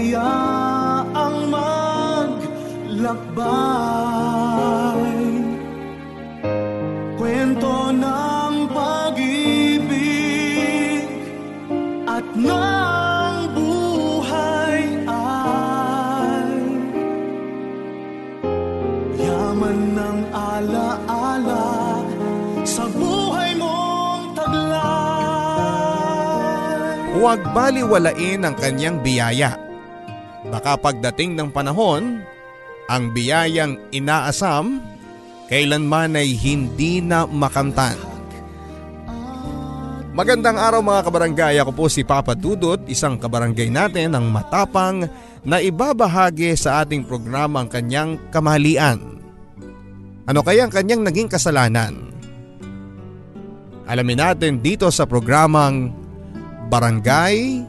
hayaang maglakbay Kwento ng pag-ibig at ng buhay ay Yaman alaala sa buhay mong taglay Huwag baliwalain ang kanyang biyaya. Baka pagdating ng panahon, ang biyayang inaasam, kailanman ay hindi na makamtan. Magandang araw mga kabarangay, ako po si Papa Dudut, isang kabarangay natin ang matapang na ibabahagi sa ating programa ang kanyang kamalian. Ano kaya ang kanyang naging kasalanan? Alamin natin dito sa programang Barangay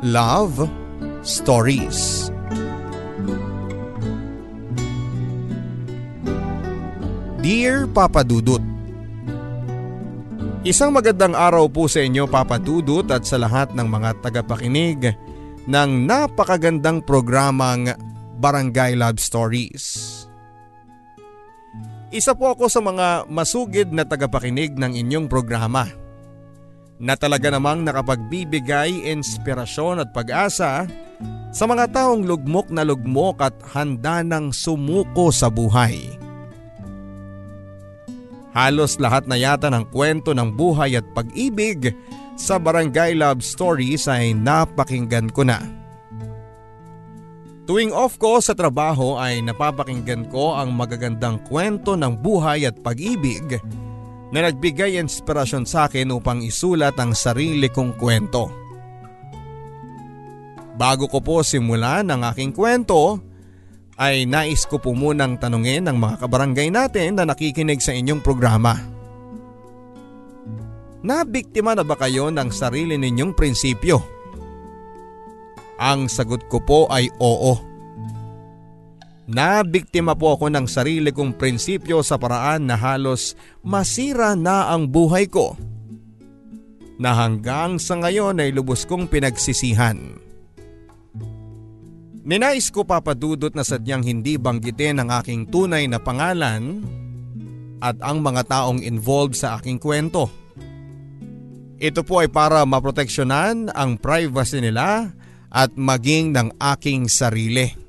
Love Stories. Dear Papa Dudut Isang magandang araw po sa inyo Papa Dudut at sa lahat ng mga tagapakinig ng napakagandang programang Barangay Love Stories. Isa po ako sa mga masugid na tagapakinig ng inyong programa na talaga namang nakapagbibigay inspirasyon at pag-asa sa mga taong lugmok na lugmok at handa ng sumuko sa buhay. Halos lahat na yata ng kwento ng buhay at pag-ibig sa Barangay Love Stories ay napakinggan ko na. Tuwing off ko sa trabaho ay napapakinggan ko ang magagandang kwento ng buhay at pag-ibig na nagbigay inspirasyon sa akin upang isulat ang sarili kong kwento. Bago ko po simulan ang aking kwento, ay nais ko po munang tanungin ang mga kabarangay natin na nakikinig sa inyong programa. Nabiktima na ba kayo ng sarili ninyong prinsipyo? Ang sagot ko po ay oo. Nabiktima po ako ng sarili kong prinsipyo sa paraan na halos masira na ang buhay ko. Na hanggang sa ngayon ay lubos kong pinagsisihan. Ninais ko papadudot na sadyang hindi banggitin ang aking tunay na pangalan at ang mga taong involved sa aking kwento. Ito po ay para maproteksyonan ang privacy nila at maging ng aking sarili.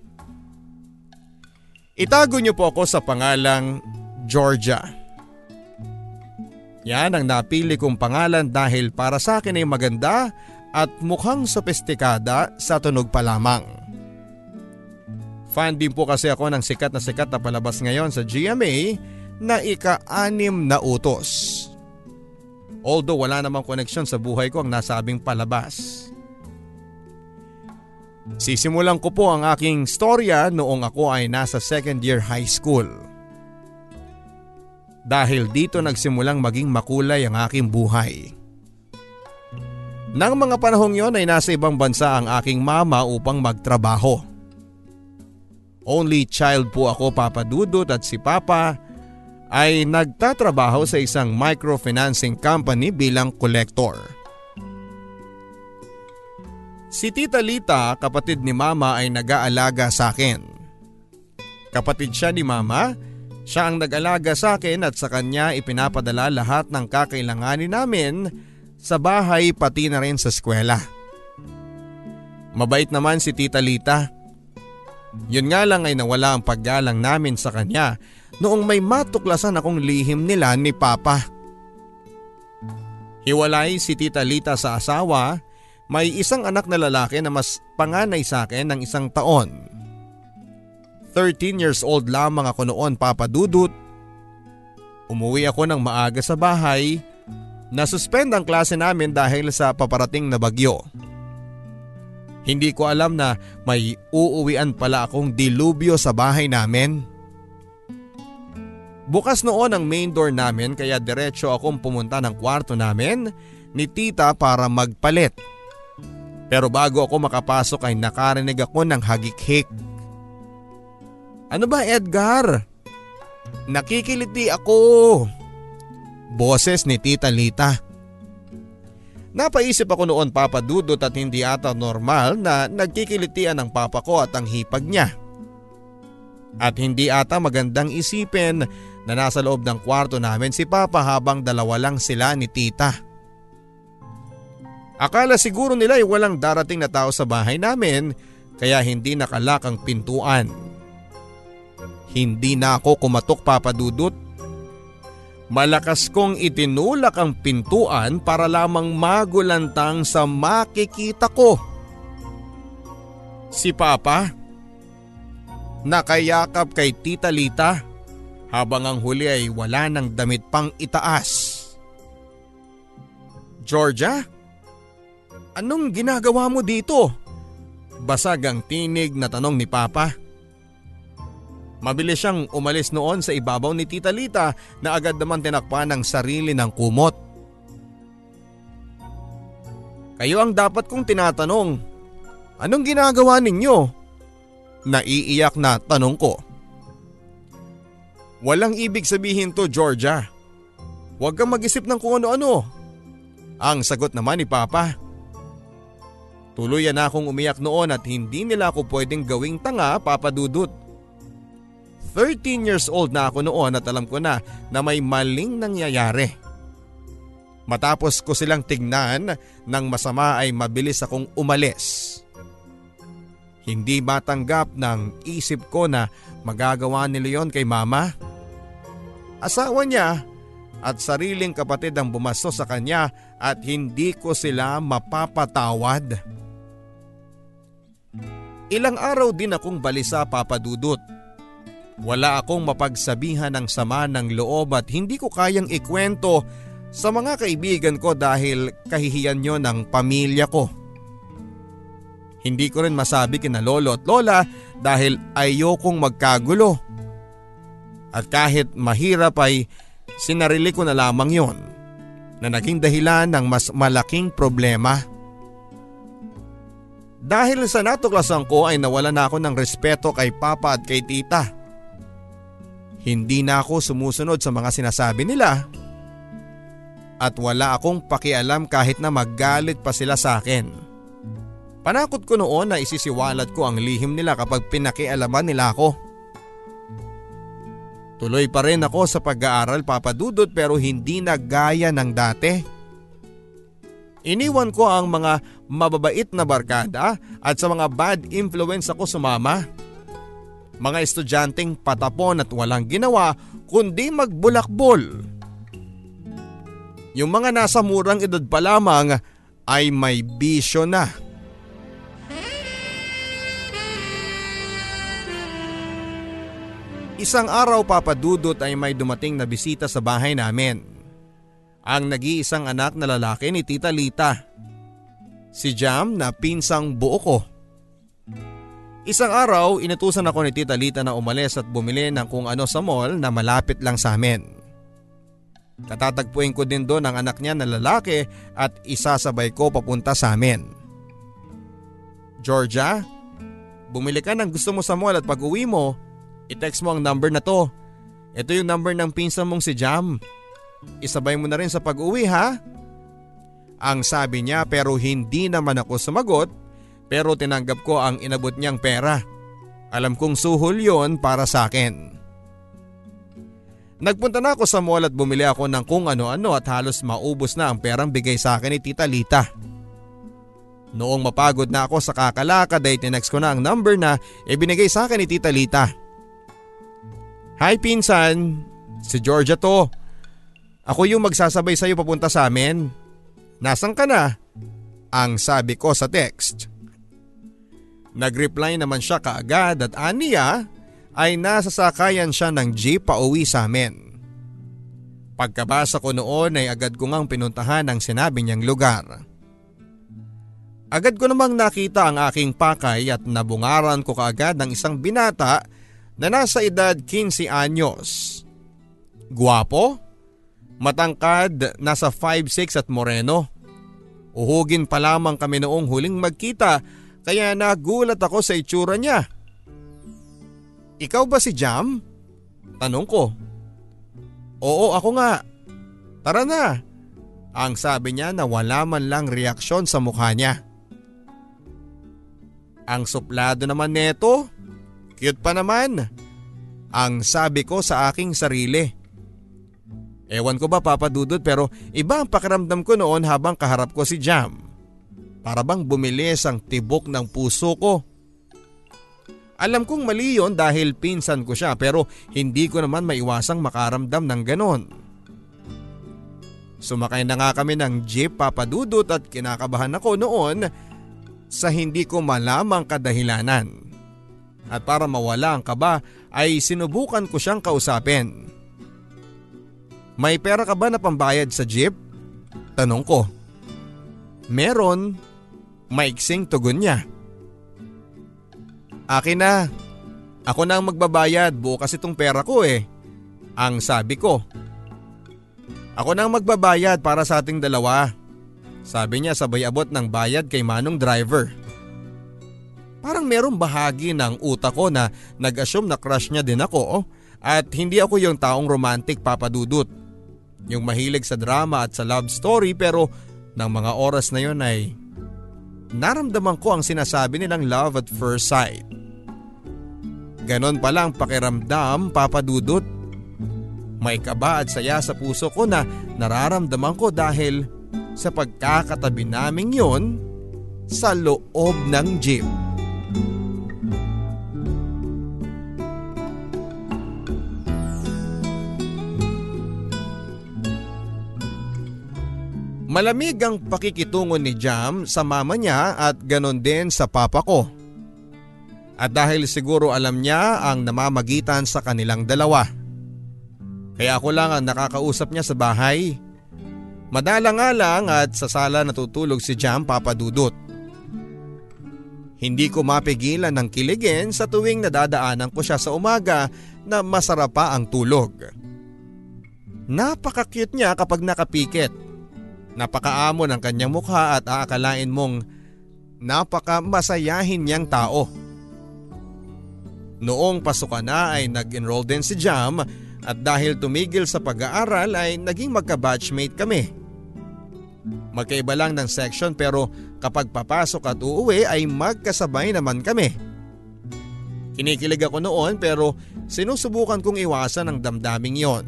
Itago niyo po ako sa pangalang Georgia. Yan ang napili kong pangalan dahil para sa akin ay maganda at mukhang sopestikada sa tunog pa lamang. Fan din po kasi ako ng sikat na sikat na palabas ngayon sa GMA na ika-anim na utos. Although wala namang koneksyon sa buhay ko ang nasabing palabas. Sisimulan ko po ang aking storya noong ako ay nasa second year high school. Dahil dito nagsimulang maging makulay ang aking buhay. Nang mga panahong yon ay nasa ibang bansa ang aking mama upang magtrabaho. Only child po ako papadudot at si papa ay nagtatrabaho sa isang microfinancing company bilang collector. Si Tita Lita, kapatid ni Mama ay nag-aalaga sa akin. Kapatid siya ni Mama, siya ang nag-alaga sa akin at sa kanya ipinapadala lahat ng kakailanganin namin sa bahay pati na rin sa eskwela. Mabait naman si Tita Lita. Yun nga lang ay nawala ang paggalang namin sa kanya noong may matuklasan akong lihim nila ni Papa. Hiwalay si Tita Lita sa asawa, may isang anak na lalaki na mas panganay sa akin ng isang taon. 13 years old lamang ako noon papadudot. Umuwi ako ng maaga sa bahay, nasuspend ang klase namin dahil sa paparating na bagyo. Hindi ko alam na may uuwian pala akong dilubyo sa bahay namin. Bukas noon ang main door namin kaya diretso akong pumunta ng kwarto namin ni tita para magpalit. Pero bago ako makapasok ay nakarinig ako ng hagik-hik. Ano ba Edgar? Nakikiliti ako. Boses ni Tita Lita. Napaisip ako noon papadudot at hindi ata normal na nagkikilitian ang papa ko at ang hipag niya. At hindi ata magandang isipin na nasa loob ng kwarto namin si Papa habang dalawa lang sila ni Tita. Akala siguro nila ay walang darating na tao sa bahay namin kaya hindi nakalak ang pintuan. Hindi na ako kumatok papadudot. Malakas kong itinulak ang pintuan para lamang magulantang sa makikita ko. Si Papa, nakayakap kay Tita Lita habang ang huli ay wala ng damit pang itaas. Georgia? Anong ginagawa mo dito? Basag ang tinig na tanong ni Papa. Mabilis siyang umalis noon sa ibabaw ni Tita Lita na agad naman tinakpan ng sarili ng kumot. Kayo ang dapat kong tinatanong. Anong ginagawa ninyo? Naiiyak na tanong ko. Walang ibig sabihin to Georgia. Huwag kang mag-isip ng kung ano-ano. Ang sagot naman ni Papa. Tuluyan akong umiyak noon at hindi nila ako pwedeng gawing tanga papadudot. 13 years old na ako noon at alam ko na na may maling nangyayari. Matapos ko silang tignan ng masama ay mabilis akong umalis. Hindi matanggap ng isip ko na magagawa nila yon kay mama. Asawa niya at sariling kapatid ang bumasto sa kanya at hindi ko sila mapapatawad. Ilang araw din akong balisa papadudot. Wala akong mapagsabihan ng sama ng loob at hindi ko kayang ikwento sa mga kaibigan ko dahil kahihiyan nyo ng pamilya ko. Hindi ko rin masabi kina lolo at lola dahil ayokong magkagulo. At kahit mahirap ay sinarili ko na lamang yon na naging dahilan ng mas malaking problema. Dahil sa natuklasan ko ay nawala na ako ng respeto kay papa at kay tita. Hindi na ako sumusunod sa mga sinasabi nila at wala akong pakialam kahit na maggalit pa sila sa akin. Panakot ko noon na isisiwalat ko ang lihim nila kapag pinakialaman nila ako. Tuloy pa rin ako sa pag-aaral papadudot pero hindi na gaya ng dati. Iniwan ko ang mga mababait na barkada at sa mga bad influence ako sumama. Mga estudyanteng patapon at walang ginawa kundi magbulakbol. Yung mga nasa murang edad pa lamang ay may bisyo na. Isang araw papadudot ay may dumating na bisita sa bahay namin. Ang nag-iisang anak na lalaki ni Tita Lita. Si Jam na pinsang buo ko. Isang araw, inutusan ako ni Tita Lita na umalis at bumili ng kung ano sa mall na malapit lang sa amin. Katatagpuin ko din doon ang anak niya na lalaki at isasabay ko papunta sa amin. Georgia, bumili ka ng gusto mo sa mall at pag uwi mo, i-text mo ang number na to. Ito yung number ng pinsan mong si Jam. Isabay mo na rin sa pag-uwi ha? Ang sabi niya pero hindi naman ako sumagot pero tinanggap ko ang inabot niyang pera. Alam kong suhol yon para sa akin. Nagpunta na ako sa mall at bumili ako ng kung ano-ano at halos maubos na ang perang bigay sa akin ni Tita Lita. Noong mapagod na ako sa kakalakad ay tinext ko na ang number na ibinigay sa akin ni Tita Lita. Hi pinsan, si Georgia to. Ako yung magsasabay sa iyo papunta sa amin. Nasaan ka na? Ang sabi ko sa text. Nag-reply naman siya kaagad at aniya ay nasasakayan siya ng jeep pa uwi sa amin. Pagkabasa ko noon ay agad ko ngang pinuntahan ang sinabi niyang lugar. Agad ko namang nakita ang aking pakay at nabungaran ko kaagad ng isang binata na nasa edad 15 anyos. Guwapo, matangkad, nasa 5'6 at moreno. Uhugin pa lamang kami noong huling magkita kaya nagulat ako sa itsura niya. Ikaw ba si Jam? Tanong ko. Oo ako nga. Tara na. Ang sabi niya na wala man lang reaksyon sa mukha niya. Ang suplado naman neto. Cute pa naman. Ang sabi ko sa aking sarili. Ewan ko ba papadudod pero iba ang pakiramdam ko noon habang kaharap ko si Jam. Para bang bumilis ang tibok ng puso ko. Alam kong mali yon dahil pinsan ko siya pero hindi ko naman maiwasang makaramdam ng ganon. Sumakay na nga kami ng jeep papadudot at kinakabahan ako noon sa hindi ko malamang kadahilanan. At para mawala ang kaba ay sinubukan ko siyang kausapin. May pera ka ba na pambayad sa jeep? Tanong ko. Meron. Maiksing tugon niya. Akin na. Ako na ang magbabayad, buo kasi itong pera ko eh. Ang sabi ko. Ako na ang magbabayad para sa ating dalawa. Sabi niya sabay abot ng bayad kay manong driver. Parang merong bahagi ng utak ko na nag-assume na crush niya din ako oh, at hindi ako yung taong romantic papadudot. Yung mahilig sa drama at sa love story pero ng mga oras na yon ay naramdaman ko ang sinasabi nilang love at first sight. Ganon palang pakiramdam papadudot. May kaba at saya sa puso ko na nararamdaman ko dahil sa pagkakatabi naming yon sa loob ng jeep. Malamig ang pakikitungo ni Jam sa mama niya at ganon din sa papa ko. At dahil siguro alam niya ang namamagitan sa kanilang dalawa. Kaya ako lang ang nakakausap niya sa bahay. Madala nga lang at sa sala natutulog si Jam papadudot. Hindi ko mapigilan ng kiligin sa tuwing nadadaanan ko siya sa umaga na masarap pa ang tulog. Napaka-cute niya kapag nakapikit. Napakaamo ng kanyang mukha at aakalain mong napaka masayahin niyang tao. Noong pasukan na ay nag-enroll din si Jam at dahil tumigil sa pag-aaral ay naging magka-batchmate kami. Magkaiba lang ng section pero kapag papasok at uuwi ay magkasabay naman kami. Kinikilig ako noon pero sinusubukan kong iwasan ang damdaming yon.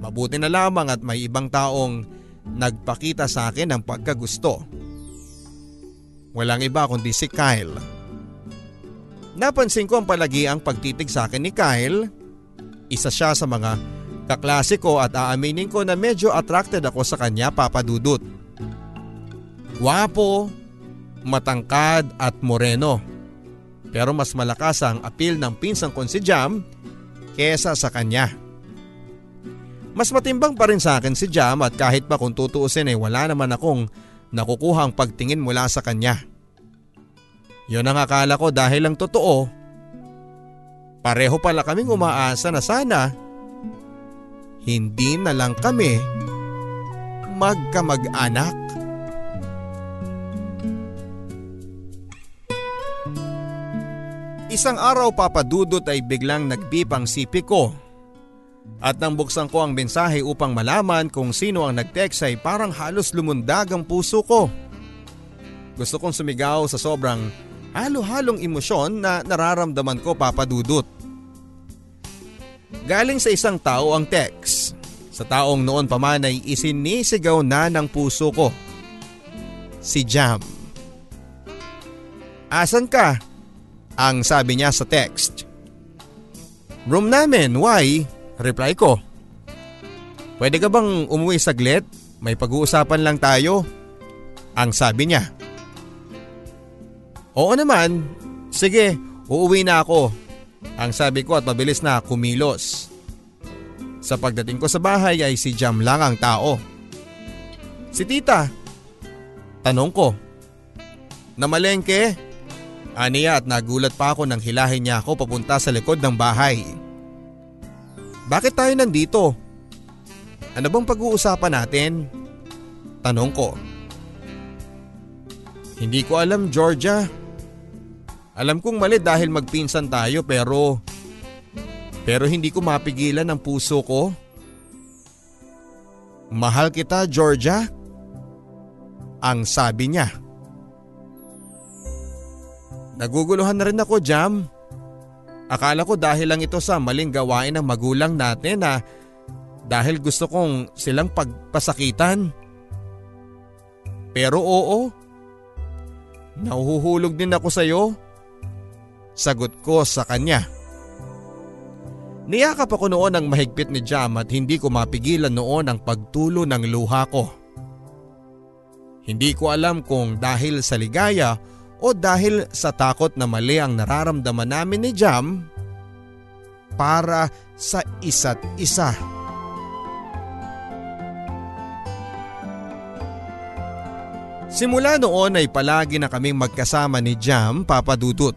Mabuti na lamang at may ibang taong nagpakita sa akin ng pagkagusto. Walang iba kundi si Kyle. Napansin ko ang palagi ang pagtitig sa akin ni Kyle. Isa siya sa mga kaklase ko at aaminin ko na medyo attracted ako sa kanya papadudot. Wapo, matangkad at moreno. Pero mas malakas ang appeal ng pinsang kong si Jam kesa sa kanya. Mas matimbang pa rin sa akin si Jam at kahit pa kung tutuusin ay wala naman akong nakukuhang pagtingin mula sa kanya. Yun ang akala ko dahil lang totoo. Pareho pala kaming umaasa na sana hindi na lang kami magkamag-anak. Isang araw papadudot ay biglang nagbip ang sipi ko. At nang buksan ko ang mensahe upang malaman kung sino ang nag-text ay parang halos lumundag ang puso ko. Gusto kong sumigaw sa sobrang halo-halong emosyon na nararamdaman ko papadudot. Galing sa isang tao ang text. Sa taong noon pa man ay isinisigaw na ng puso ko. Si Jam. Asan ka? Ang sabi niya sa text. Room namin, why? Reply ko. Pwede ka bang umuwi saglit? May pag-uusapan lang tayo. Ang sabi niya. Oo naman. Sige, uuwi na ako. Ang sabi ko at mabilis na kumilos. Sa pagdating ko sa bahay ay si Jam lang ang tao. Si tita. Tanong ko. Namalengke? Aniya at nagulat pa ako nang hilahin niya ako papunta sa likod ng bahay. Bakit tayo nandito? Ano bang pag-uusapan natin? Tanong ko. Hindi ko alam Georgia. Alam kong mali dahil magpinsan tayo pero pero hindi ko mapigilan ang puso ko. Mahal kita, Georgia. Ang sabi niya. Naguguluhan na rin ako, Jam. Akala ko dahil lang ito sa maling gawain ng magulang natin na dahil gusto kong silang pagpasakitan. Pero oo, nahuhulog din ako sa iyo. Sagot ko sa kanya. Niyakap ako noon ang mahigpit ni Jam at hindi ko mapigilan noon ang pagtulo ng luha ko. Hindi ko alam kung dahil sa ligaya o dahil sa takot na mali ang nararamdaman namin ni Jam para sa isa't isa. Simula noon ay palagi na kaming magkasama ni Jam papadudot.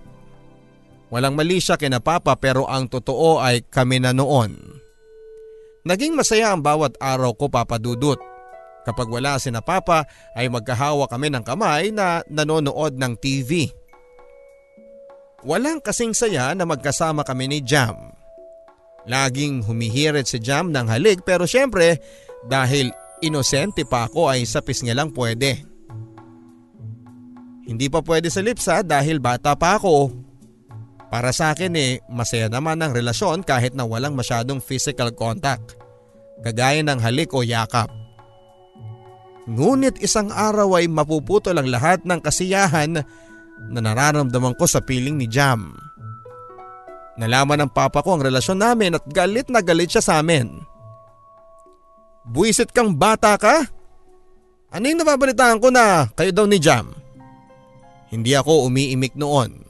Walang mali siya kina Papa pero ang totoo ay kami na noon. Naging masaya ang bawat araw ko papadudot. Kapag wala si na Papa ay magkahawa kami ng kamay na nanonood ng TV. Walang kasing saya na magkasama kami ni Jam. Laging humihirit si Jam ng halik pero syempre dahil inosente pa ako ay sa pisnga lang pwede. Hindi pa pwede sa lips ha dahil bata pa ako para sa akin eh, masaya naman ang relasyon kahit na walang masyadong physical contact. Kagaya ng halik o yakap. Ngunit isang araw ay mapuputol ang lahat ng kasiyahan na nararamdaman ko sa piling ni Jam. Nalaman ng papa ko ang relasyon namin at galit na galit siya sa amin. Buisit kang bata ka? Ano yung nababalitaan ko na kayo daw ni Jam? Hindi ako umiimik noon.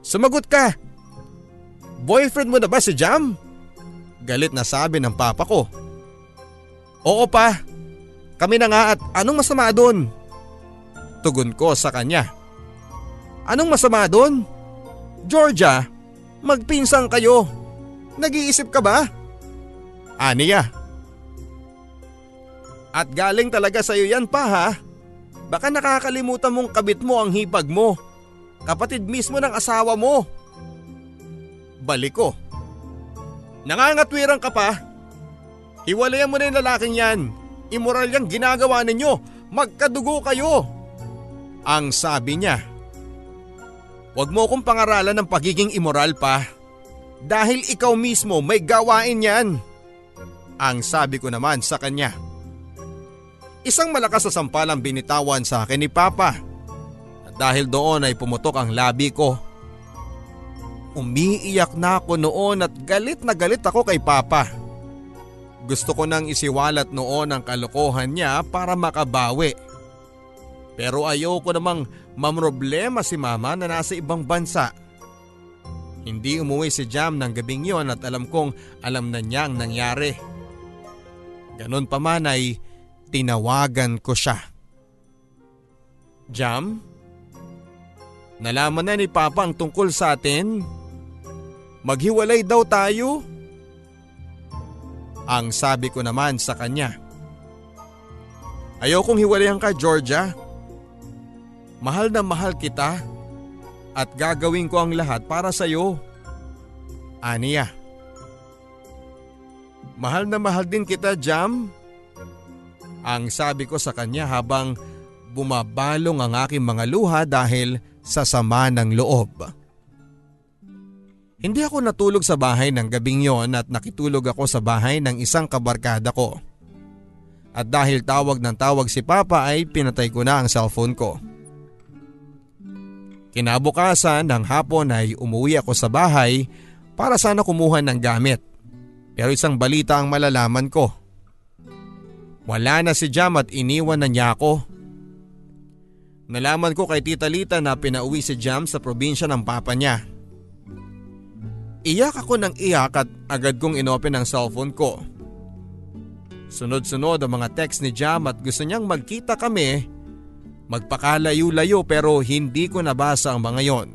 Sumagot ka. Boyfriend mo na ba si Jam? Galit na sabi ng papa ko. Oo pa. Kami na nga at anong masama doon? Tugon ko sa kanya. Anong masama doon? Georgia, magpinsang kayo. Nag-iisip ka ba? Aniya. At galing talaga sa iyo yan pa ha. Baka nakakalimutan mong kabit mo ang hipag mo. Kapatid mismo ng asawa mo. Balik ko. Nangangatwiran ka pa? Hiwalayan mo na yung lalaking yan. Immoral yung ginagawa ninyo. Magkadugo kayo. Ang sabi niya. Huwag mo kong pangaralan ng pagiging immoral pa. Dahil ikaw mismo may gawain yan. Ang sabi ko naman sa kanya. Isang malakas na sampalang binitawan sa akin ni Papa. Dahil doon ay pumutok ang labi ko. Umiiyak na ako noon at galit na galit ako kay Papa. Gusto ko nang isiwalat noon ang kalokohan niya para makabawi. Pero ayoko namang mamroblema si mama na nasa ibang bansa. Hindi umuwi si Jam ng gabing yon at alam kong alam na niya ang nangyari. Ganon pa man ay tinawagan ko siya. Jam? Nalaman na ni Papa ang tungkol sa atin. Maghiwalay daw tayo. Ang sabi ko naman sa kanya. Ayokong hiwalayan ka Georgia. Mahal na mahal kita at gagawin ko ang lahat para sa iyo. Aniya. Mahal na mahal din kita Jam. Ang sabi ko sa kanya habang bumabalong ang aking mga luha dahil sa sama ng loob. Hindi ako natulog sa bahay ng gabing yon at nakitulog ako sa bahay ng isang kabarkada ko. At dahil tawag ng tawag si Papa ay pinatay ko na ang cellphone ko. Kinabukasan ng hapon ay umuwi ako sa bahay para sana kumuha ng gamit. Pero isang balita ang malalaman ko. Wala na si Jam at iniwan na niya ako. Nalaman ko kay Tita Lita na pinauwi si Jam sa probinsya ng papa niya. Iyak ako ng iyak at agad kong inopen ang cellphone ko. Sunod-sunod ang mga text ni Jam at gusto niyang magkita kami. Magpakalayo-layo pero hindi ko nabasa ang mga yon.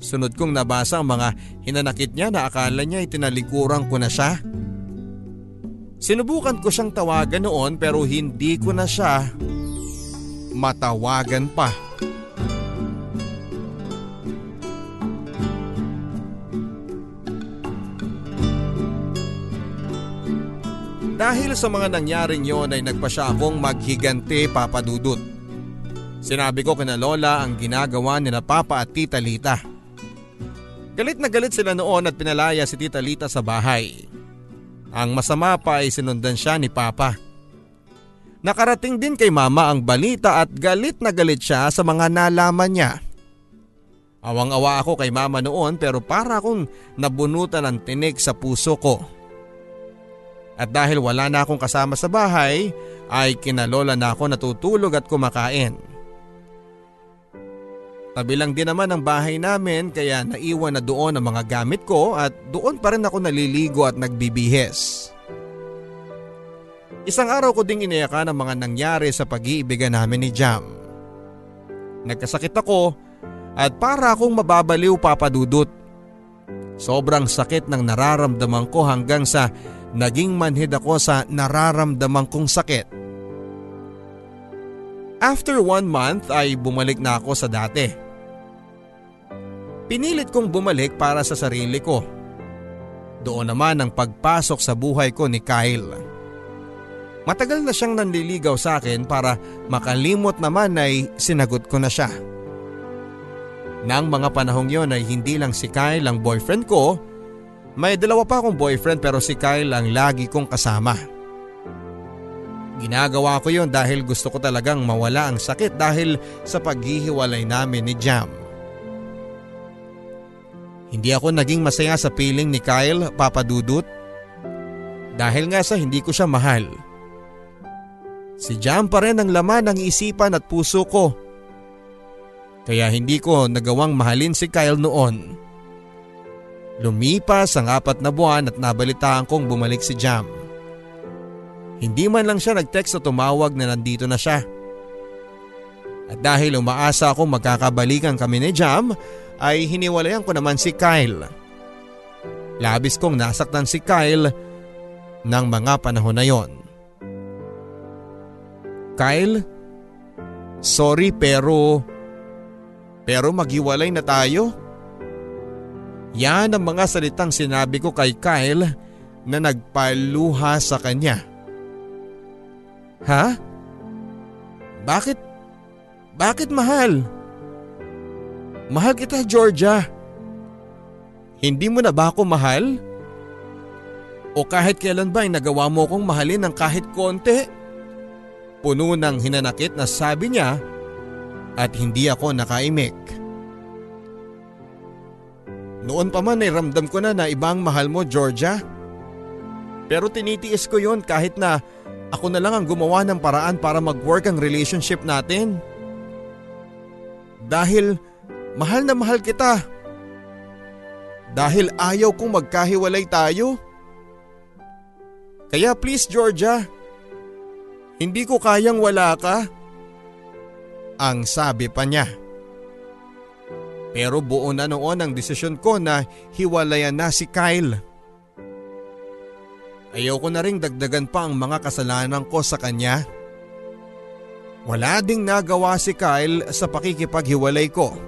Sunod kong nabasa ang mga hinanakit niya na akala niya itinalikuran ko na siya. Sinubukan ko siyang tawagan noon pero hindi ko na siya matawagan pa. Dahil sa mga nangyaring yon ay nagpa siya akong maghigante papadudot. Sinabi ko kina Lola ang ginagawa ni na Papa at Tita Lita. Galit na galit sila noon at pinalaya si Tita Lita sa bahay. Ang masama pa ay sinundan siya ni Papa. Nakarating din kay Mama ang balita at galit na galit siya sa mga nalaman niya. Awang-awa ako kay Mama noon pero para akong nabunutan ng tinik sa puso ko. At dahil wala na akong kasama sa bahay, ay kinalola na ako natutulog at kumakain. Tabi lang din naman ang bahay namin kaya naiwan na doon ang mga gamit ko at doon pa rin ako naliligo at nagbibihes. Isang araw ko ding inayakan ang mga nangyari sa pag-iibigan namin ni Jam. Nagkasakit ako at para akong mababaliw papadudot. Sobrang sakit ng nararamdaman ko hanggang sa naging manhid ako sa nararamdaman kong sakit. After one month ay bumalik na ako sa dati. Pinilit kong bumalik para sa sarili ko. Doon naman ang pagpasok sa buhay ko ni Kyle. Matagal na siyang nanliligaw sa akin para makalimot naman ay sinagot ko na siya. Nang mga panahong yon ay hindi lang si Kyle ang boyfriend ko may dalawa pa akong boyfriend pero si Kyle ang lagi kong kasama. Ginagawa ko yon dahil gusto ko talagang mawala ang sakit dahil sa paghihiwalay namin ni Jam. Hindi ako naging masaya sa piling ni Kyle, Papa Dudut. Dahil nga sa hindi ko siya mahal. Si Jam pa rin ang laman ng isipan at puso ko. Kaya hindi ko nagawang mahalin si Kyle noon. Lumipas ang apat na buwan at nabalitaan kong bumalik si Jam. Hindi man lang siya nag-text o tumawag na nandito na siya. At dahil umaasa akong magkakabalikan kami ni Jam ay hiniwalayan ko naman si Kyle. Labis kong nasaktan si Kyle ng mga panahon na yon. Kyle, sorry pero… Pero maghiwalay na tayo? Yan ang mga salitang sinabi ko kay Kyle na nagpaluha sa kanya. Ha? Bakit? Bakit mahal? Mahal kita Georgia. Hindi mo na ba ako mahal? O kahit kailan ba ay nagawa mo kong mahalin ng kahit konti? Puno ng hinanakit na sabi niya at hindi ako nakaimik. Noon pa man ay ramdam ko na na ibang mahal mo Georgia. Pero tinitiis ko yon kahit na ako na lang ang gumawa ng paraan para mag-work ang relationship natin. Dahil mahal na mahal kita. Dahil ayaw kong magkahiwalay tayo. Kaya please Georgia, hindi ko kayang wala ka. Ang sabi pa niya. Pero buo na noon ang desisyon ko na hiwalayan na si Kyle. Ayaw ko na ring dagdagan pa ang mga kasalanan ko sa kanya. Wala ding nagawa si Kyle sa pakikipaghiwalay ko.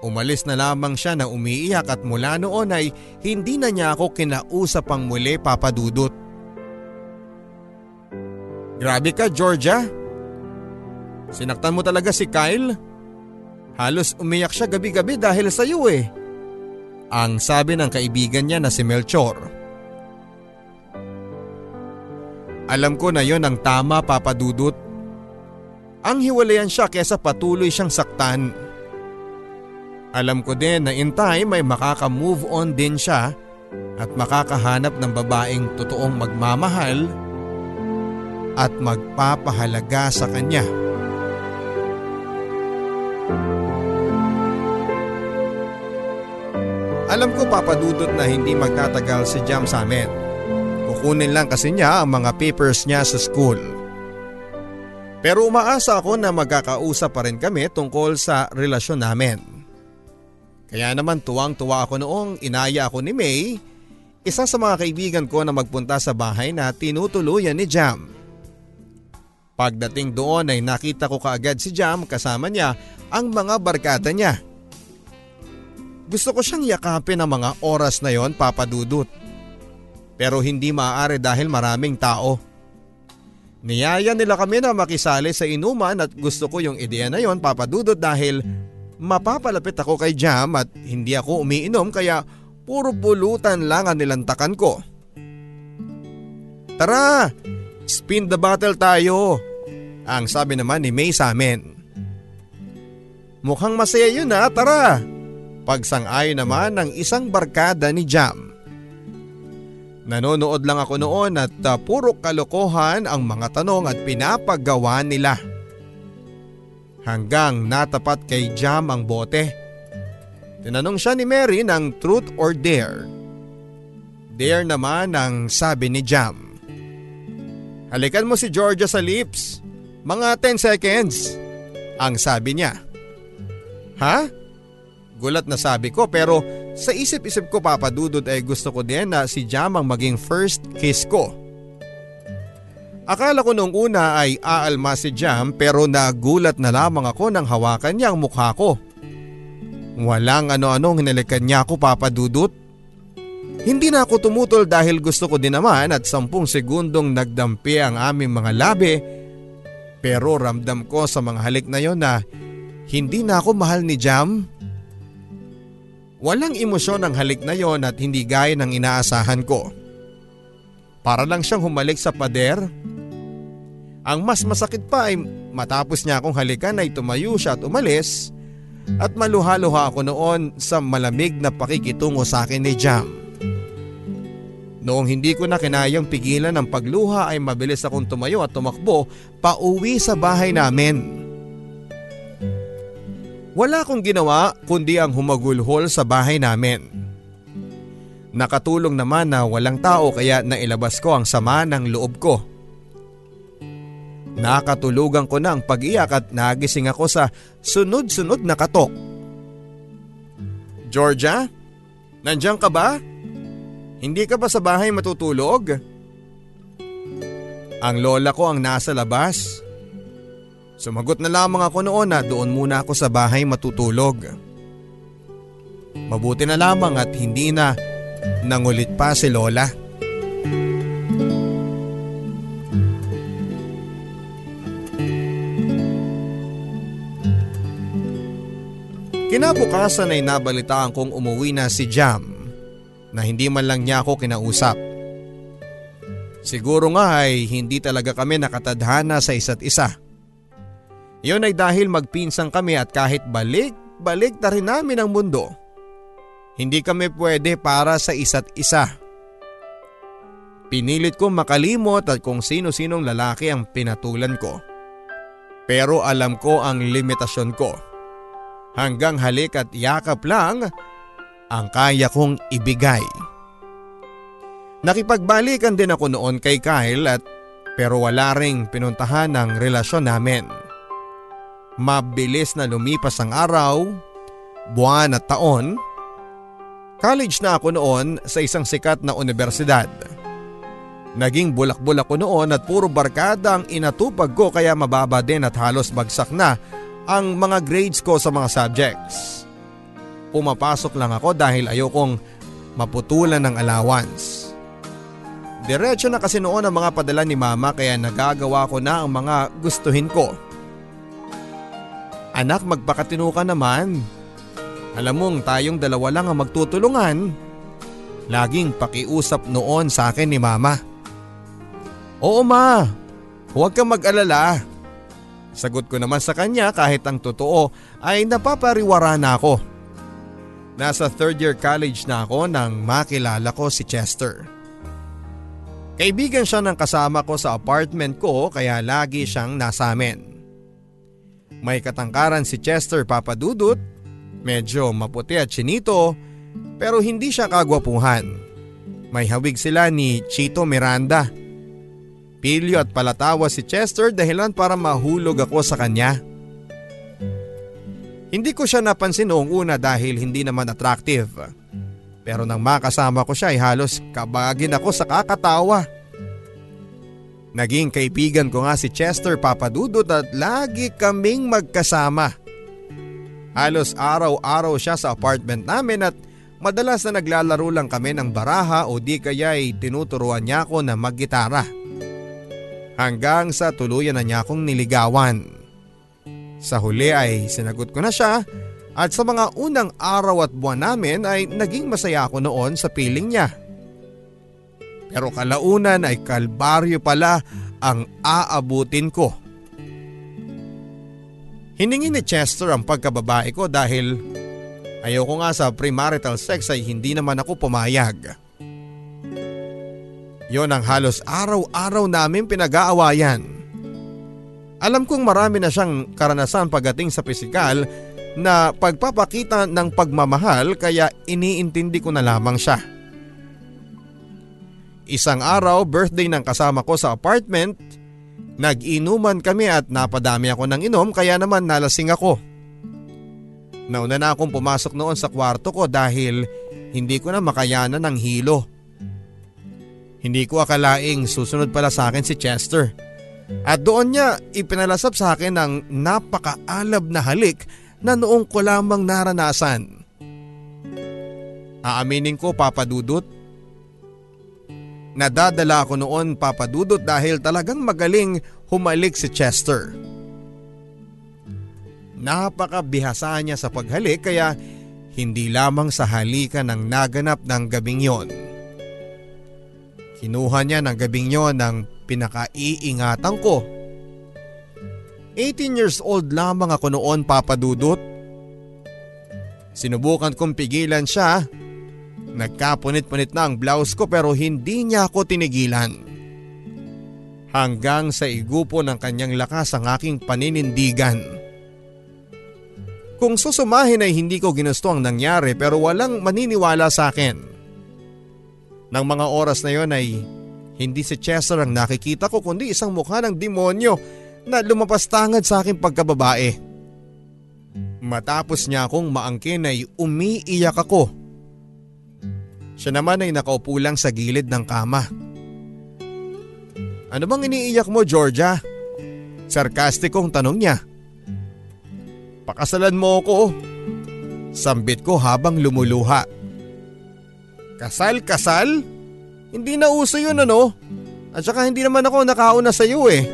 Umalis na lamang siya na umiiyak at mula noon ay hindi na niya ako kinausap pang muli papadudot. Grabe ka Georgia. Sinaktan mo talaga si Kyle? Halos umiyak siya gabi-gabi dahil sa iyo eh. Ang sabi ng kaibigan niya na si Melchor. Alam ko na yon ang tama papadudot. Ang hiwalayan siya kesa patuloy siyang saktan. Alam ko din na in time ay makaka-move on din siya at makakahanap ng babaeng totoong magmamahal at magpapahalaga sa kanya. Alam ko papadudot na hindi magtatagal si Jam sa amin. Kukunin lang kasi niya ang mga papers niya sa school. Pero umaasa ako na magkakausap pa rin kami tungkol sa relasyon namin. Kaya naman tuwang-tuwa ako noong inaya ako ni May, isa sa mga kaibigan ko na magpunta sa bahay na tinutuluyan ni Jam. Pagdating doon ay nakita ko kaagad si Jam kasama niya ang mga barkada niya. Gusto ko siyang yakapin ng mga oras na yon papadudot. Pero hindi maaari dahil maraming tao. Niyaya nila kami na makisali sa inuman at gusto ko yung ideya na yon papadudot dahil mapapalapit ako kay Jam at hindi ako umiinom kaya puro pulutan lang ang nilantakan ko. Tara! Spin the bottle tayo! Ang sabi naman ni May sa amin. Mukhang masaya yun ha, tara! Pagsang-ayon naman ng isang barkada ni Jam. Nanonood lang ako noon at uh, puro kalokohan ang mga tanong at pinapagawa nila. Hanggang natapat kay Jam ang bote. Tinanong siya ni Mary ng truth or dare. Dare naman ang sabi ni Jam. Halikan mo si Georgia sa lips. Mga 10 seconds. Ang sabi niya. Ha? Gulat na sabi ko pero sa isip-isip ko papadudod ay gusto ko din na si Jam ang maging first kiss ko. Akala ko nung una ay aalma si Jam pero nagulat na lamang ako nang hawakan niya ang mukha ko. Walang ano-anong hinalikan niya ako papadudot. Hindi na ako tumutol dahil gusto ko din naman at sampung segundong nagdampi ang aming mga labi pero ramdam ko sa mga halik na yon na hindi na ako mahal ni Jam. Walang emosyon ang halik na yon at hindi gaya ng inaasahan ko. Para lang siyang humalik sa pader. Ang mas masakit pa ay matapos niya akong halikan ay tumayo siya at umalis at maluha-luha ako noon sa malamig na pakikitungo sa akin ni Jam. Noong hindi ko na kinayang pigilan ang pagluha ay mabilis akong tumayo at tumakbo pauwi sa bahay namin. Wala akong ginawa kundi ang humagulhol sa bahay namin. Nakatulong naman na walang tao kaya nailabas ko ang sama ng loob ko. Nakatulugan ko na ang pag-iyak at nagising ako sa sunod-sunod na katok. Georgia? Nandiyan ka ba? Hindi ka ba sa bahay matutulog? Ang lola ko ang nasa labas. Sumagot na lamang ako noon na doon muna ako sa bahay matutulog. Mabuti na lamang at hindi na nangulit pa si lola. Kinabukasan ay nabalitaan kong umuwi na si Jam na hindi man lang niya ako kinausap. Siguro nga ay hindi talaga kami nakatadhana sa isa't isa. Iyon ay dahil magpinsang kami at kahit balik-balik na rin namin ang mundo, hindi kami pwede para sa isa't isa. Pinilit kong makalimot at kung sino-sinong lalaki ang pinatulan ko. Pero alam ko ang limitasyon ko. Hanggang halik at yakap lang ang kaya kong ibigay. Nakipagbalikan din ako noon kay Kyle at pero wala ring pinuntahan ng relasyon namin. Mabilis na lumipas ang araw, buwan at taon. College na ako noon sa isang sikat na universidad. Naging bulak-bulak ko noon at puro barkada ang inatupag ko kaya mababa din at halos bagsak na ang mga grades ko sa mga subjects. Pumapasok lang ako dahil ayokong maputulan ng allowance. Diretso na kasi noon ang mga padala ni mama kaya nagagawa ko na ang mga gustuhin ko. Anak magpakatino ka naman. Alam mong tayong dalawa lang ang magtutulungan. Laging pakiusap noon sa akin ni mama. Oo ma, huwag kang mag-alala. Sagot ko naman sa kanya kahit ang totoo ay napapariwara na ako. Nasa third year college na ako nang makilala ko si Chester. Kaibigan siya ng kasama ko sa apartment ko kaya lagi siyang nasa amin. May katangkaran si Chester papadudot, medyo maputi at chinito pero hindi siya kagwapuhan. May hawig sila ni Chito Miranda Pilyo at palatawa si Chester dahilan para mahulog ako sa kanya. Hindi ko siya napansin noong una dahil hindi naman attractive. Pero nang makasama ko siya ay halos kabagin ako sa kakatawa. Naging kaibigan ko nga si Chester Papadudot at lagi kaming magkasama. Halos araw-araw siya sa apartment namin at madalas na naglalaro lang kami ng baraha o di kaya ay tinuturuan niya ako na maggitara hanggang sa tuluyan na niya akong niligawan. Sa huli ay sinagot ko na siya at sa mga unang araw at buwan namin ay naging masaya ako noon sa piling niya. Pero kalaunan ay kalbaryo pala ang aabutin ko. Hiningi ni Chester ang pagkababae ko dahil ayoko nga sa premarital sex ay hindi naman ako pumayag. Yon ang halos araw-araw namin pinag-aawayan. Alam kong marami na siyang karanasan pagdating sa pisikal na pagpapakita ng pagmamahal kaya iniintindi ko na lamang siya. Isang araw birthday ng kasama ko sa apartment, nag-inuman kami at napadami ako ng inom kaya naman nalasing ako. Nauna na akong pumasok noon sa kwarto ko dahil hindi ko na makayanan ng hilo. Hindi ko akalaing susunod pala sa akin si Chester. At doon niya ipinalasap sa akin ang napakaalab na halik na noong ko lamang naranasan. Aaminin ko papadudot. Nadadala ako noon papadudot dahil talagang magaling humalik si Chester. Napakabihasa niya sa paghalik kaya hindi lamang sa halikan ang naganap ng gabing yon Kinuha niya ng gabing yon ng pinakaiingatan ko. 18 years old lamang ako noon papadudot. Sinubukan kong pigilan siya. Nagkapunit-punit na ang blouse ko pero hindi niya ako tinigilan. Hanggang sa igupo ng kanyang lakas ang aking paninindigan. Kung susumahin ay hindi ko ginusto ang nangyari pero walang maniniwala sa akin. Nang mga oras na yon ay hindi si Chester ang nakikita ko kundi isang mukha ng demonyo na lumapastangad sa aking pagkababae. Matapos niya akong maangkin ay umiiyak ako. Siya naman ay nakaupo lang sa gilid ng kama. Ano bang iniiyak mo Georgia? Sarkastikong tanong niya. Pakasalan mo ako. Sambit ko habang lumuluha. Kasal-kasal? Hindi na uso yun ano? At saka hindi naman ako nakauna sa iyo eh.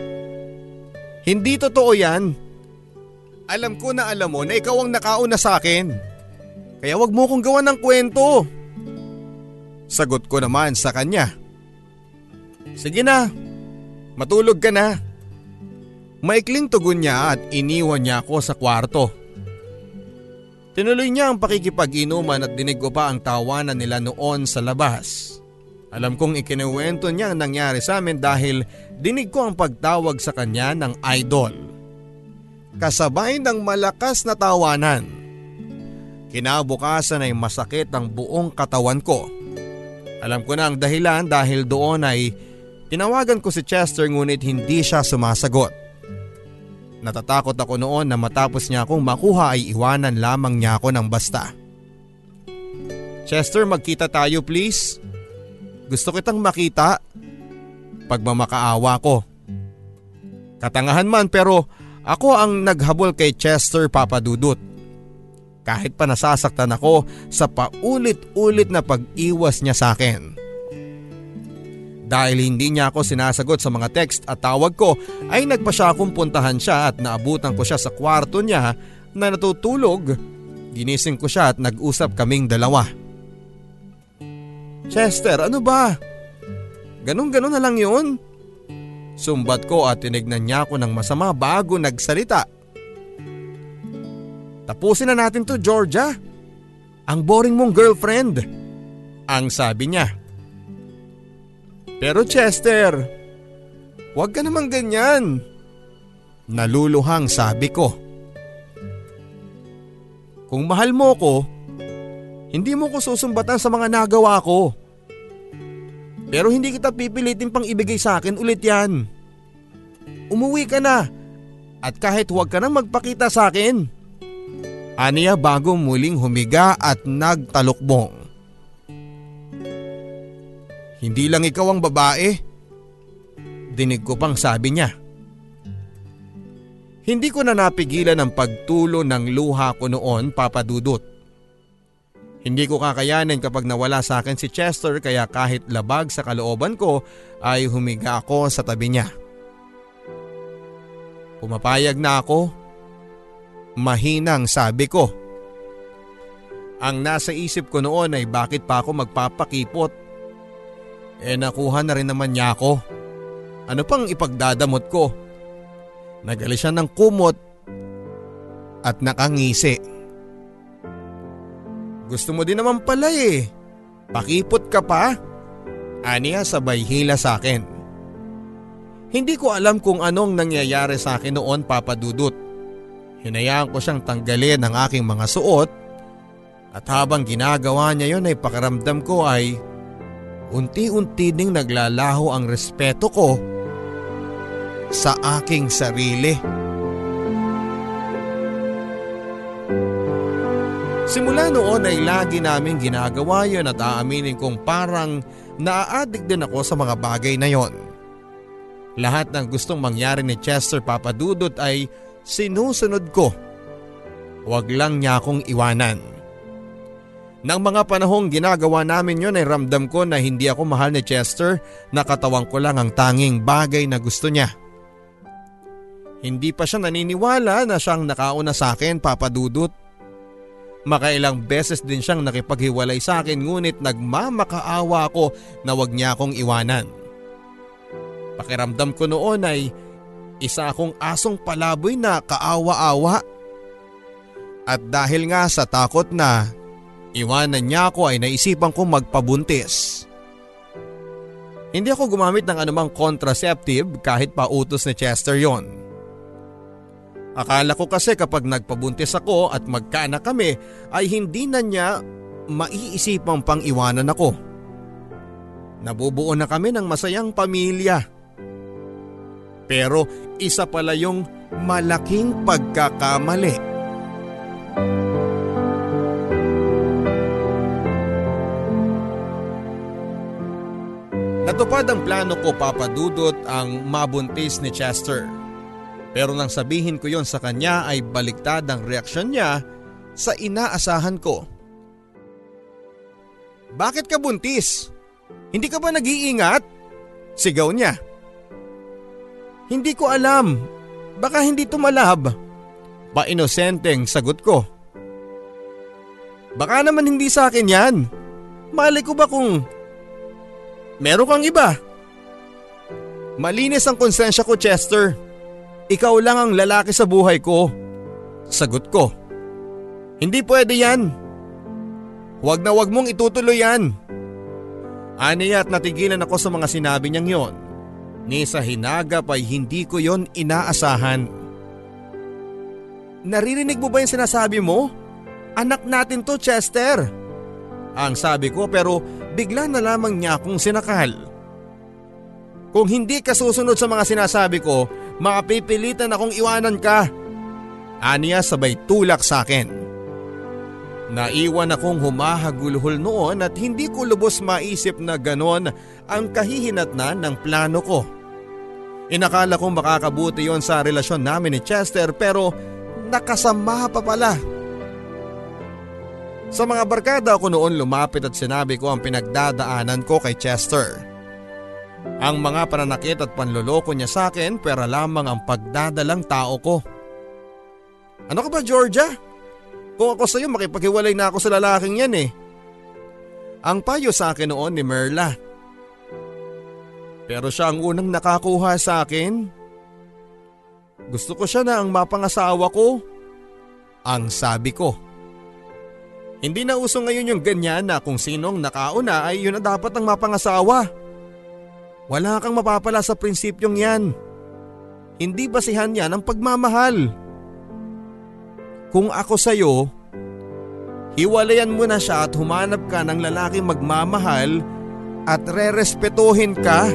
Hindi totoo yan. Alam ko na alam mo na ikaw ang nakauna sa akin. Kaya wag mo kong gawa ng kwento. Sagot ko naman sa kanya. Sige na, matulog ka na. Maikling tugon niya at iniwan niya ako sa kwarto. Tinuloy niya ang pakikipag-inuman at dinig ko pa ang tawanan nila noon sa labas. Alam kong ikinuwento niya ang nangyari sa amin dahil dinig ko ang pagtawag sa kanya ng idol. Kasabay ng malakas na tawanan. Kinabukasan ay masakit ang buong katawan ko. Alam ko na ang dahilan dahil doon ay tinawagan ko si Chester ngunit hindi siya sumasagot. Natatakot ako noon na matapos niya akong makuha ay iwanan lamang niya ako ng basta. Chester magkita tayo please. Gusto kitang makita. pagmamakaawa ko. Katangahan man pero ako ang naghabol kay Chester Papadudut. Kahit pa nasasaktan ako sa paulit-ulit na pag-iwas niya sa akin. Dahil hindi niya ako sinasagot sa mga text at tawag ko ay nagpa siya akong puntahan siya at naabutan ko siya sa kwarto niya na natutulog. Ginising ko siya at nag-usap kaming dalawa. Chester, ano ba? Ganon-ganon na lang yun. Sumbat ko at tinignan niya ako ng masama bago nagsalita. Tapusin na natin to Georgia. Ang boring mong girlfriend. Ang sabi niya. Pero Chester, huwag ka naman ganyan. Naluluhang sabi ko. Kung mahal mo ko, hindi mo ko susumbatan sa mga nagawa ko. Pero hindi kita pipilitin pang ibigay sa akin ulit yan. Umuwi ka na at kahit huwag ka nang magpakita sa akin. Aniya bago muling humiga at nagtalukbong. Hindi lang ikaw ang babae. Dinig ko pang sabi niya. Hindi ko na napigilan ang pagtulo ng luha ko noon papadudot. Hindi ko kakayanin kapag nawala sa akin si Chester kaya kahit labag sa kalooban ko ay humiga ako sa tabi niya. Pumapayag na ako. Mahinang sabi ko. Ang nasa isip ko noon ay bakit pa ako magpapakipot eh nakuha na rin naman niya ako. Ano pang ipagdadamot ko? Nagali siya ng kumot at nakangisi. Gusto mo din naman pala eh. Pakipot ka pa? Aniya sabay hila sa akin. Hindi ko alam kung anong nangyayari sa akin noon papadudot. Hinayaan ko siyang tanggalin ang aking mga suot at habang ginagawa niya yon ay pakaramdam ko ay unti-unti ding naglalaho ang respeto ko sa aking sarili. Simula noon ay lagi namin ginagawa yon at aaminin kong parang naaadik din ako sa mga bagay na yon. Lahat ng gustong mangyari ni Chester Papadudot ay sinusunod ko. Huwag lang niya akong iwanan. Nang mga panahong ginagawa namin yon ay ramdam ko na hindi ako mahal ni Chester na katawan ko lang ang tanging bagay na gusto niya. Hindi pa siya naniniwala na siyang nakauna sa akin papadudot. Makailang beses din siyang nakipaghiwalay sa akin ngunit nagmamakaawa ako na wag niya akong iwanan. Pakiramdam ko noon ay isa akong asong palaboy na kaawa-awa. At dahil nga sa takot na Iwanan niya ako ay naisipan kong magpabuntis. Hindi ako gumamit ng anumang contraceptive kahit pa utos ni Chester yon. Akala ko kasi kapag nagpabuntis ako at magkaanak kami ay hindi na niya maiisipang pang iwanan ako. Nabubuo na kami ng masayang pamilya. Pero isa pala yung malaking pagkakamali. Natupad ang plano ko papadudot ang mabuntis ni Chester. Pero nang sabihin ko yon sa kanya ay baliktad ang reaksyon niya sa inaasahan ko. Bakit ka buntis? Hindi ka ba nag-iingat? Sigaw niya. Hindi ko alam. Baka hindi tumalab. Pa-inosenteng sagot ko. Baka naman hindi sa akin yan. Mali ko ba kung Meron kang iba. Malinis ang konsensya ko Chester. Ikaw lang ang lalaki sa buhay ko. Sagot ko. Hindi pwede yan. Huwag na huwag mong itutuloy yan. Aniya at natigilan ako sa mga sinabi niyang yon. Ni sa hinagap ay hindi ko yon inaasahan. Naririnig mo ba yung sinasabi mo? Anak natin to Chester. Ang sabi ko pero bigla na lamang niya akong sinakal. Kung hindi ka susunod sa mga sinasabi ko, mapipilitan akong iwanan ka. Aniya sabay tulak sa akin. Naiwan akong humahagulhol noon at hindi ko lubos maisip na ganon ang kahihinatnan ng plano ko. Inakala kong makakabuti yon sa relasyon namin ni Chester pero nakasama pa pala. Sa mga barkada ko noon lumapit at sinabi ko ang pinagdadaanan ko kay Chester. Ang mga pananakit at panloloko niya sa akin pera lamang ang pagdadalang tao ko. Ano ka ba Georgia? Kung ako sa iyo makipaghiwalay na ako sa lalaking yan eh. Ang payo sa akin noon ni Merla. Pero siya ang unang nakakuha sa akin. Gusto ko siya na ang mapangasawa ko. Ang sabi ko. Hindi na uso ngayon yung ganyan na kung sinong nakauna ay yun na dapat ang mapangasawa. Wala kang mapapala sa prinsipyong yan. Hindi basihan yan ang pagmamahal. Kung ako sa'yo, hiwalayan mo na siya at humanap ka ng lalaking magmamahal at rerespetuhin ka.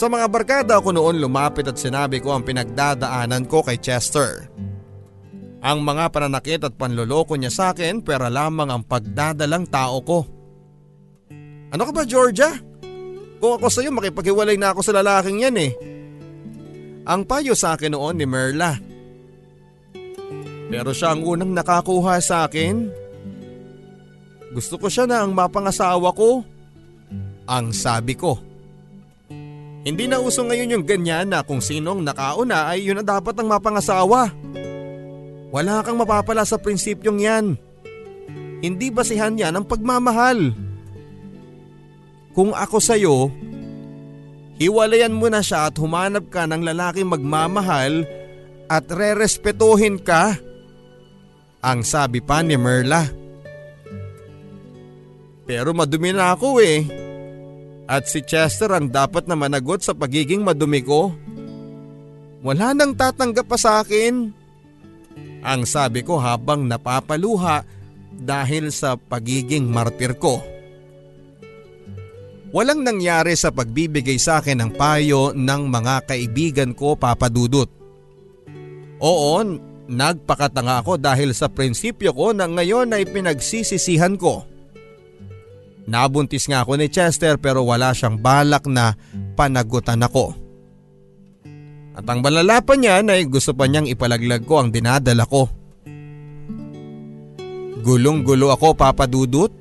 Sa mga barkada ko noon lumapit at sinabi ko ang pinagdadaanan ko kay Chester. Ang mga pananakit at panloloko niya sa akin pera lamang ang pagdadalang tao ko. Ano ka ba Georgia? Kung ako sa iyo makipaghiwalay na ako sa lalaking yan eh. Ang payo sa akin noon ni Merla. Pero siya ang unang nakakuha sa akin. Gusto ko siya na ang mapangasawa ko. Ang sabi ko. Hindi na uso ngayon yung ganyan na kung sinong nakauna ay yun na dapat ang mapangasawa. Wala kang mapapala sa prinsipyong yan. Hindi basihan yan ang pagmamahal. Kung ako sa'yo, Hiwalayan mo na siya at humanap ka ng lalaking magmamahal at rerespetuhin ka. Ang sabi pa ni Merla. Pero madumi na ako eh. At si Chester ang dapat na managot sa pagiging madumi ko. Wala nang tatanggap pa sa akin. Ang sabi ko habang napapaluha dahil sa pagiging martir ko. Walang nangyari sa pagbibigay sa akin ng payo ng mga kaibigan ko papadudot. Oo, nagpakatanga ako dahil sa prinsipyo ko na ngayon ay pinagsisisihan ko. Nabuntis nga ako ni Chester pero wala siyang balak na panagutan ako. At ang balalapan niya ay gusto pa niyang ipalaglag ko ang dinadala ko. Gulong-gulo ako papadudot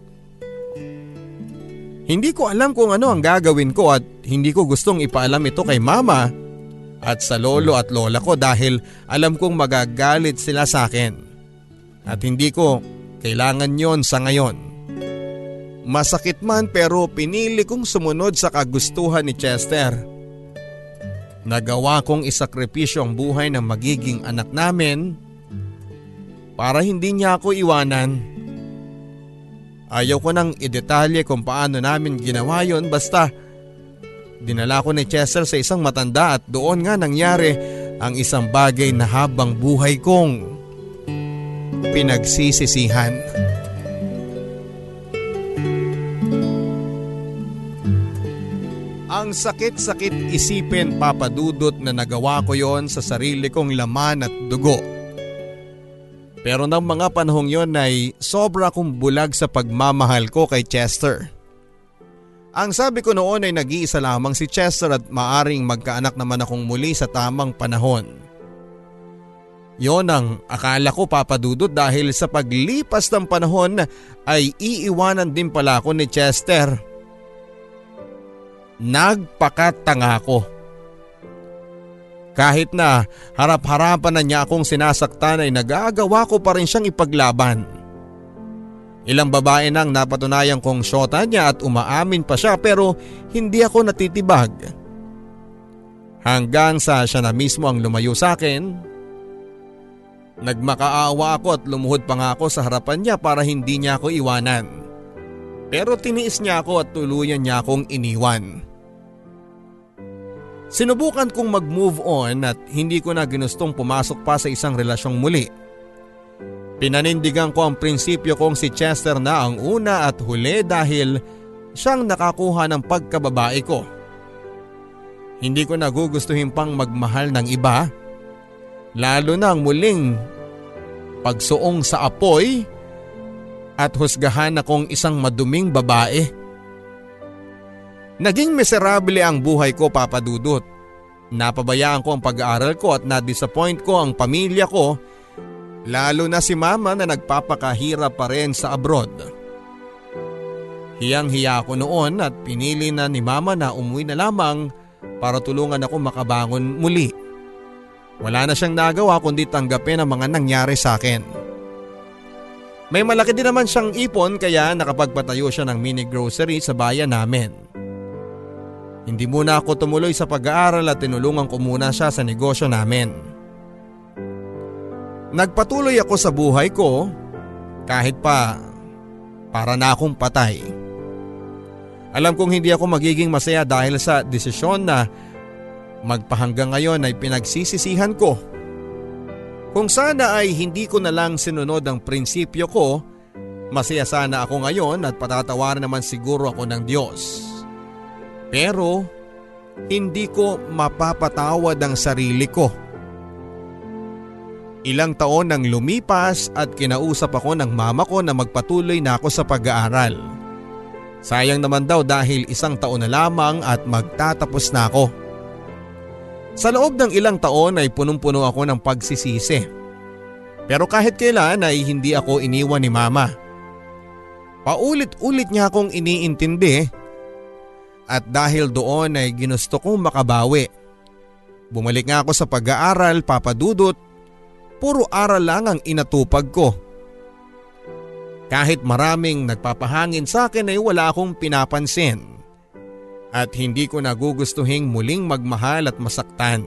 hindi ko alam kung ano ang gagawin ko at hindi ko gustong ipaalam ito kay mama at sa lolo at lola ko dahil alam kong magagalit sila sa akin. At hindi ko kailangan yon sa ngayon. Masakit man pero pinili kong sumunod sa kagustuhan ni Chester. Nagawa kong isakripisyo ang buhay ng magiging anak namin para hindi niya ako iwanan. Ayaw ko nang idetalye kung paano namin ginawa yon basta dinala ko ni Chester sa isang matanda at doon nga nangyari ang isang bagay na habang buhay kong pinagsisisihan. Ang sakit-sakit isipin papadudot na nagawa ko yon sa sarili kong laman at dugo. Pero ng mga panahong yon ay sobra kong bulag sa pagmamahal ko kay Chester. Ang sabi ko noon ay nag-iisa lamang si Chester at maaring magkaanak naman akong muli sa tamang panahon. Yon ang akala ko papadudot dahil sa paglipas ng panahon ay iiwanan din pala ako ni Chester. Nagpakatanga ko. Kahit na harap-harapan na niya akong sinasaktan ay nagagawa ko pa rin siyang ipaglaban. Ilang babae nang napatunayan kong syota niya at umaamin pa siya pero hindi ako natitibag. Hanggang sa siya na mismo ang lumayo sa akin. Nagmakaawa ako at lumuhod pa nga ako sa harapan niya para hindi niya ako iwanan. Pero tiniis niya ako at tuluyan niya akong iniwan. Sinubukan kong mag-move on at hindi ko na ginustong pumasok pa sa isang relasyong muli. Pinanindigan ko ang prinsipyo kong si Chester na ang una at huli dahil siyang nakakuha ng pagkababae ko. Hindi ko nagugustuhin pang magmahal ng iba Lalo na ang muling pagsuong sa apoy at husgahan akong isang maduming babae. Naging miserable ang buhay ko papadudot. Napabayaan ko ang pag-aaral ko at na-disappoint ko ang pamilya ko lalo na si mama na nagpapakahirap pa rin sa abroad. Hiyang-hiya ako noon at pinili na ni mama na umuwi na lamang para tulungan ako makabangon muli. Wala na siyang nagawa kundi tanggapin ang mga nangyari sa akin. May malaki din naman siyang ipon kaya nakapagpatayo siya ng mini grocery sa bayan namin. Hindi muna ako tumuloy sa pag-aaral at tinulungan ko muna siya sa negosyo namin. Nagpatuloy ako sa buhay ko kahit pa para na akong patay. Alam kong hindi ako magiging masaya dahil sa desisyon na magpahanggang ngayon ay pinagsisisihan ko. Kung sana ay hindi ko na lang sinunod ang prinsipyo ko, masaya sana ako ngayon at patatawaran naman siguro ako ng Diyos. Pero hindi ko mapapatawad ang sarili ko. Ilang taon nang lumipas at kinausap ako ng mama ko na magpatuloy na ako sa pag-aaral. Sayang naman daw dahil isang taon na lamang at magtatapos na ako. Sa loob ng ilang taon ay punong-puno ako ng pagsisisi. Pero kahit kailan ay hindi ako iniwan ni mama. Paulit-ulit niya akong iniintindi at dahil doon ay ginusto kong makabawi. Bumalik nga ako sa pag-aaral papadudot, puro aral lang ang inatupag ko. Kahit maraming nagpapahangin sa akin ay wala akong pinapansin. At hindi ko nagugustuhing muling magmahal at masaktan.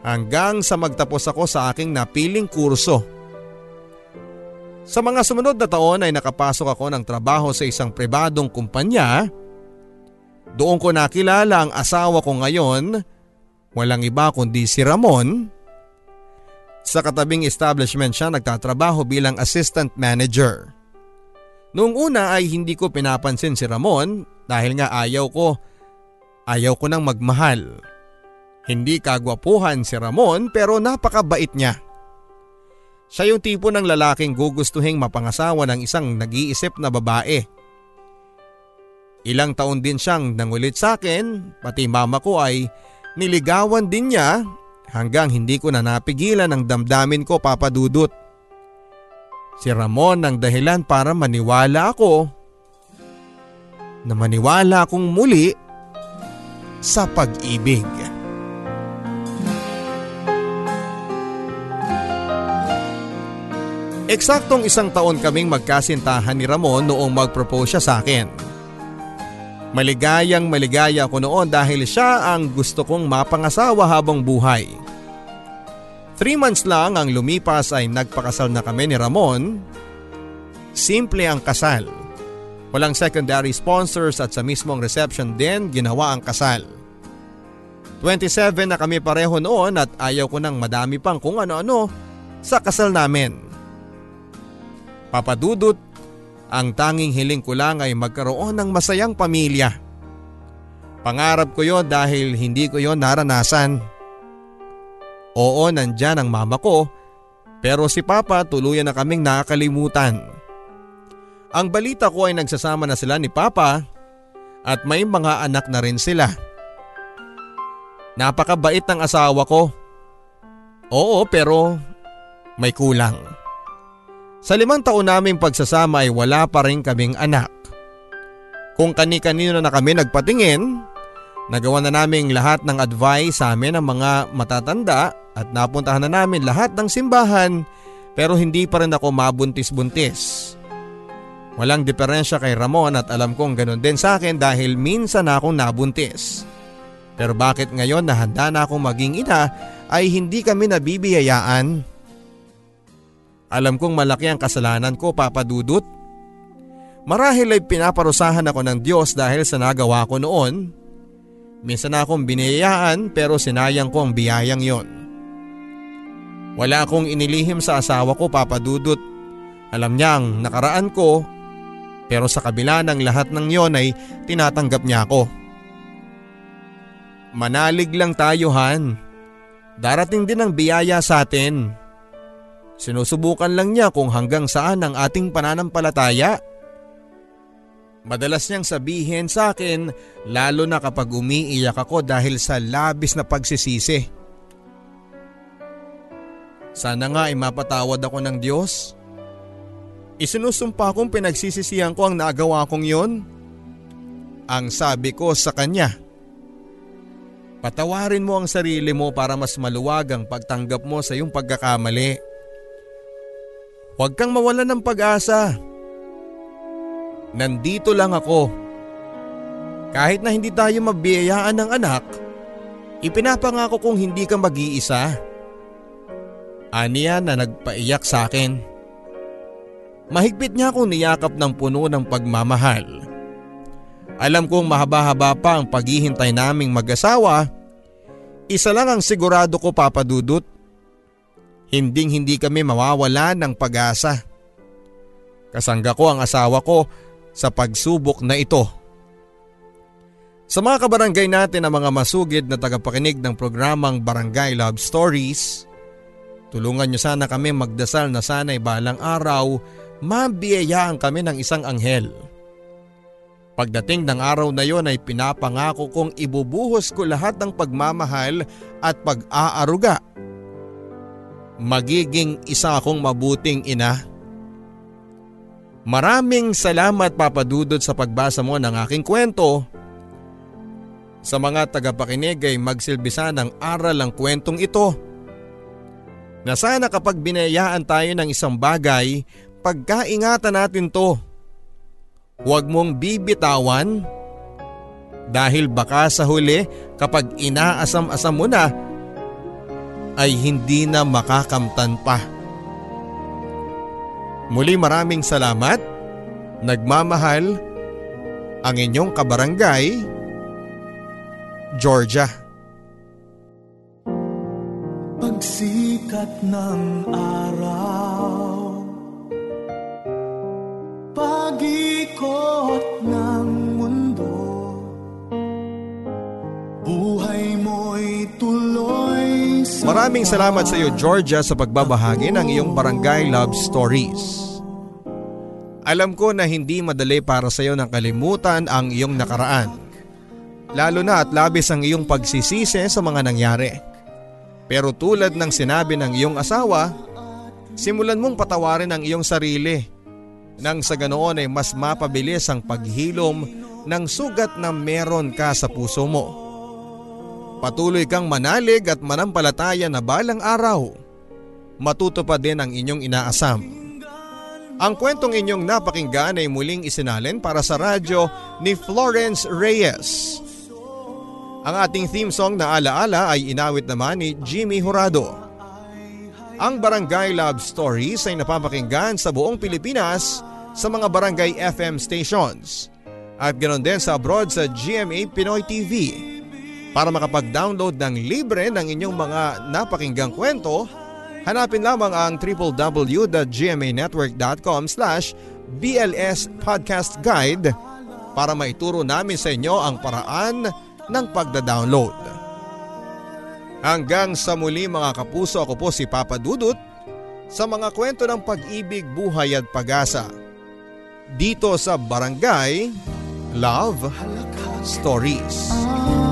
Hanggang sa magtapos ako sa aking napiling kurso. Sa mga sumunod na taon ay nakapasok ako ng trabaho sa isang pribadong kumpanya doon ko nakilala ang asawa ko ngayon, walang iba kundi si Ramon. Sa katabing establishment siya nagtatrabaho bilang assistant manager. Noong una ay hindi ko pinapansin si Ramon dahil nga ayaw ko, ayaw ko nang magmahal. Hindi kagwapuhan si Ramon pero napakabait niya. Siya yung tipo ng lalaking gugustuhing mapangasawa ng isang nag-iisip na babae Ilang taon din siyang nangulit sa akin, pati mama ko ay niligawan din niya hanggang hindi ko na napigilan ang damdamin ko papadudot. Si Ramon ang dahilan para maniwala ako na maniwala akong muli sa pag-ibig. Eksaktong isang taon kaming magkasintahan ni Ramon noong mag-propose siya sa akin. Maligayang maligaya ako noon dahil siya ang gusto kong mapangasawa habang buhay. Three months lang ang lumipas ay nagpakasal na kami ni Ramon. Simple ang kasal. Walang secondary sponsors at sa mismong reception din ginawa ang kasal. 27 na kami pareho noon at ayaw ko nang madami pang kung ano-ano sa kasal namin. Papadudot ang tanging hiling ko lang ay magkaroon ng masayang pamilya. Pangarap ko yon dahil hindi ko yon naranasan. Oo, nandyan ang mama ko pero si Papa tuluyan na kaming nakakalimutan. Ang balita ko ay nagsasama na sila ni Papa at may mga anak na rin sila. Napakabait ng asawa ko. Oo pero may kulang. Sa limang taon naming pagsasama ay wala pa rin kaming anak. Kung kani-kanino na kami nagpatingin, nagawa na namin lahat ng advice sa amin ng mga matatanda at napuntahan na namin lahat ng simbahan pero hindi pa rin ako mabuntis-buntis. Walang diferensya kay Ramon at alam kong ganun din sa akin dahil minsan na akong nabuntis. Pero bakit ngayon na handa na akong maging ina ay hindi kami nabibiyayaan? Alam kong malaki ang kasalanan ko papadudot. Marahil ay pinaparusahan ako ng Diyos dahil sa nagawa ko noon. Minsan akong biniyayaan pero sinayang ko ang biyayang yon. Wala akong inilihim sa asawa ko papadudot. Alam niya ang nakaraan ko pero sa kabila ng lahat ng yon ay tinatanggap niya ako. Manalig lang tayo Han. Darating din ang biyaya sa atin. Sinusubukan lang niya kung hanggang saan ang ating pananampalataya. Madalas niyang sabihin sa akin lalo na kapag umiiyak ako dahil sa labis na pagsisisi. Sana nga ay mapatawad ako ng Diyos. Isinusumpa kong pinagsisisihan ko ang nagawa kong yon. Ang sabi ko sa kanya. Patawarin mo ang sarili mo para mas maluwag ang pagtanggap mo sa iyong pagkakamali. Huwag kang mawalan ng pag-asa. Nandito lang ako. Kahit na hindi tayo mabiyayaan ng anak, ipinapangako kong hindi ka mag-iisa. Aniya na nagpaiyak sa akin. Mahigpit niya akong niyakap ng puno ng pagmamahal. Alam kong mahaba-haba pa ang paghihintay naming mag-asawa. Isa lang ang sigurado ko papadudot. Hinding hindi kami mawawala ng pag-asa. Kasangga ko ang asawa ko sa pagsubok na ito. Sa mga kabarangay natin na mga masugid na tagapakinig ng programang Barangay Love Stories, tulungan niyo sana kami magdasal na sana'y balang araw mabiyayaan kami ng isang anghel. Pagdating ng araw na yon ay pinapangako kong ibubuhos ko lahat ng pagmamahal at pag-aaruga magiging isa akong mabuting ina. Maraming salamat papadudod sa pagbasa mo ng aking kwento. Sa mga tagapakinig ay magsilbisa ng aral ang kwentong ito. Na sana kapag binayaan tayo ng isang bagay, pagkaingatan natin to. Huwag mong bibitawan dahil baka sa huli kapag inaasam-asam mo na ay hindi na makakamtan pa. Muli maraming salamat, nagmamahal, ang inyong kabarangay, Georgia. Pagsikat ng araw Pag-ikot ng mundo Buhay mo'y sa Maraming salamat sa iyo Georgia sa pagbabahagi ng iyong barangay love stories. Alam ko na hindi madali para sa iyo ng kalimutan ang iyong nakaraan. Lalo na at labis ang iyong pagsisisi sa mga nangyari. Pero tulad ng sinabi ng iyong asawa, simulan mong patawarin ang iyong sarili nang sa ganoon ay mas mapabilis ang paghilom ng sugat na meron ka sa puso mo. Patuloy kang manalig at manampalataya na balang araw. Matuto pa din ang inyong inaasam. Ang kwentong inyong napakinggan ay muling isinalin para sa radyo ni Florence Reyes. Ang ating theme song na alaala ay inawit naman ni Jimmy Horado. Ang Barangay Love Stories ay napapakinggan sa buong Pilipinas sa mga barangay FM stations at ganoon din sa abroad sa GMA Pinoy TV. Para makapag-download ng libre ng inyong mga napakinggang kwento, hanapin lamang ang www.gmanetwork.com slash BLS Podcast Guide para maituro namin sa inyo ang paraan ng pagda-download. Hanggang sa muli mga kapuso ako po si Papa Dudut sa mga kwento ng pag-ibig, buhay at pag-asa. Dito sa Barangay Love Stories. at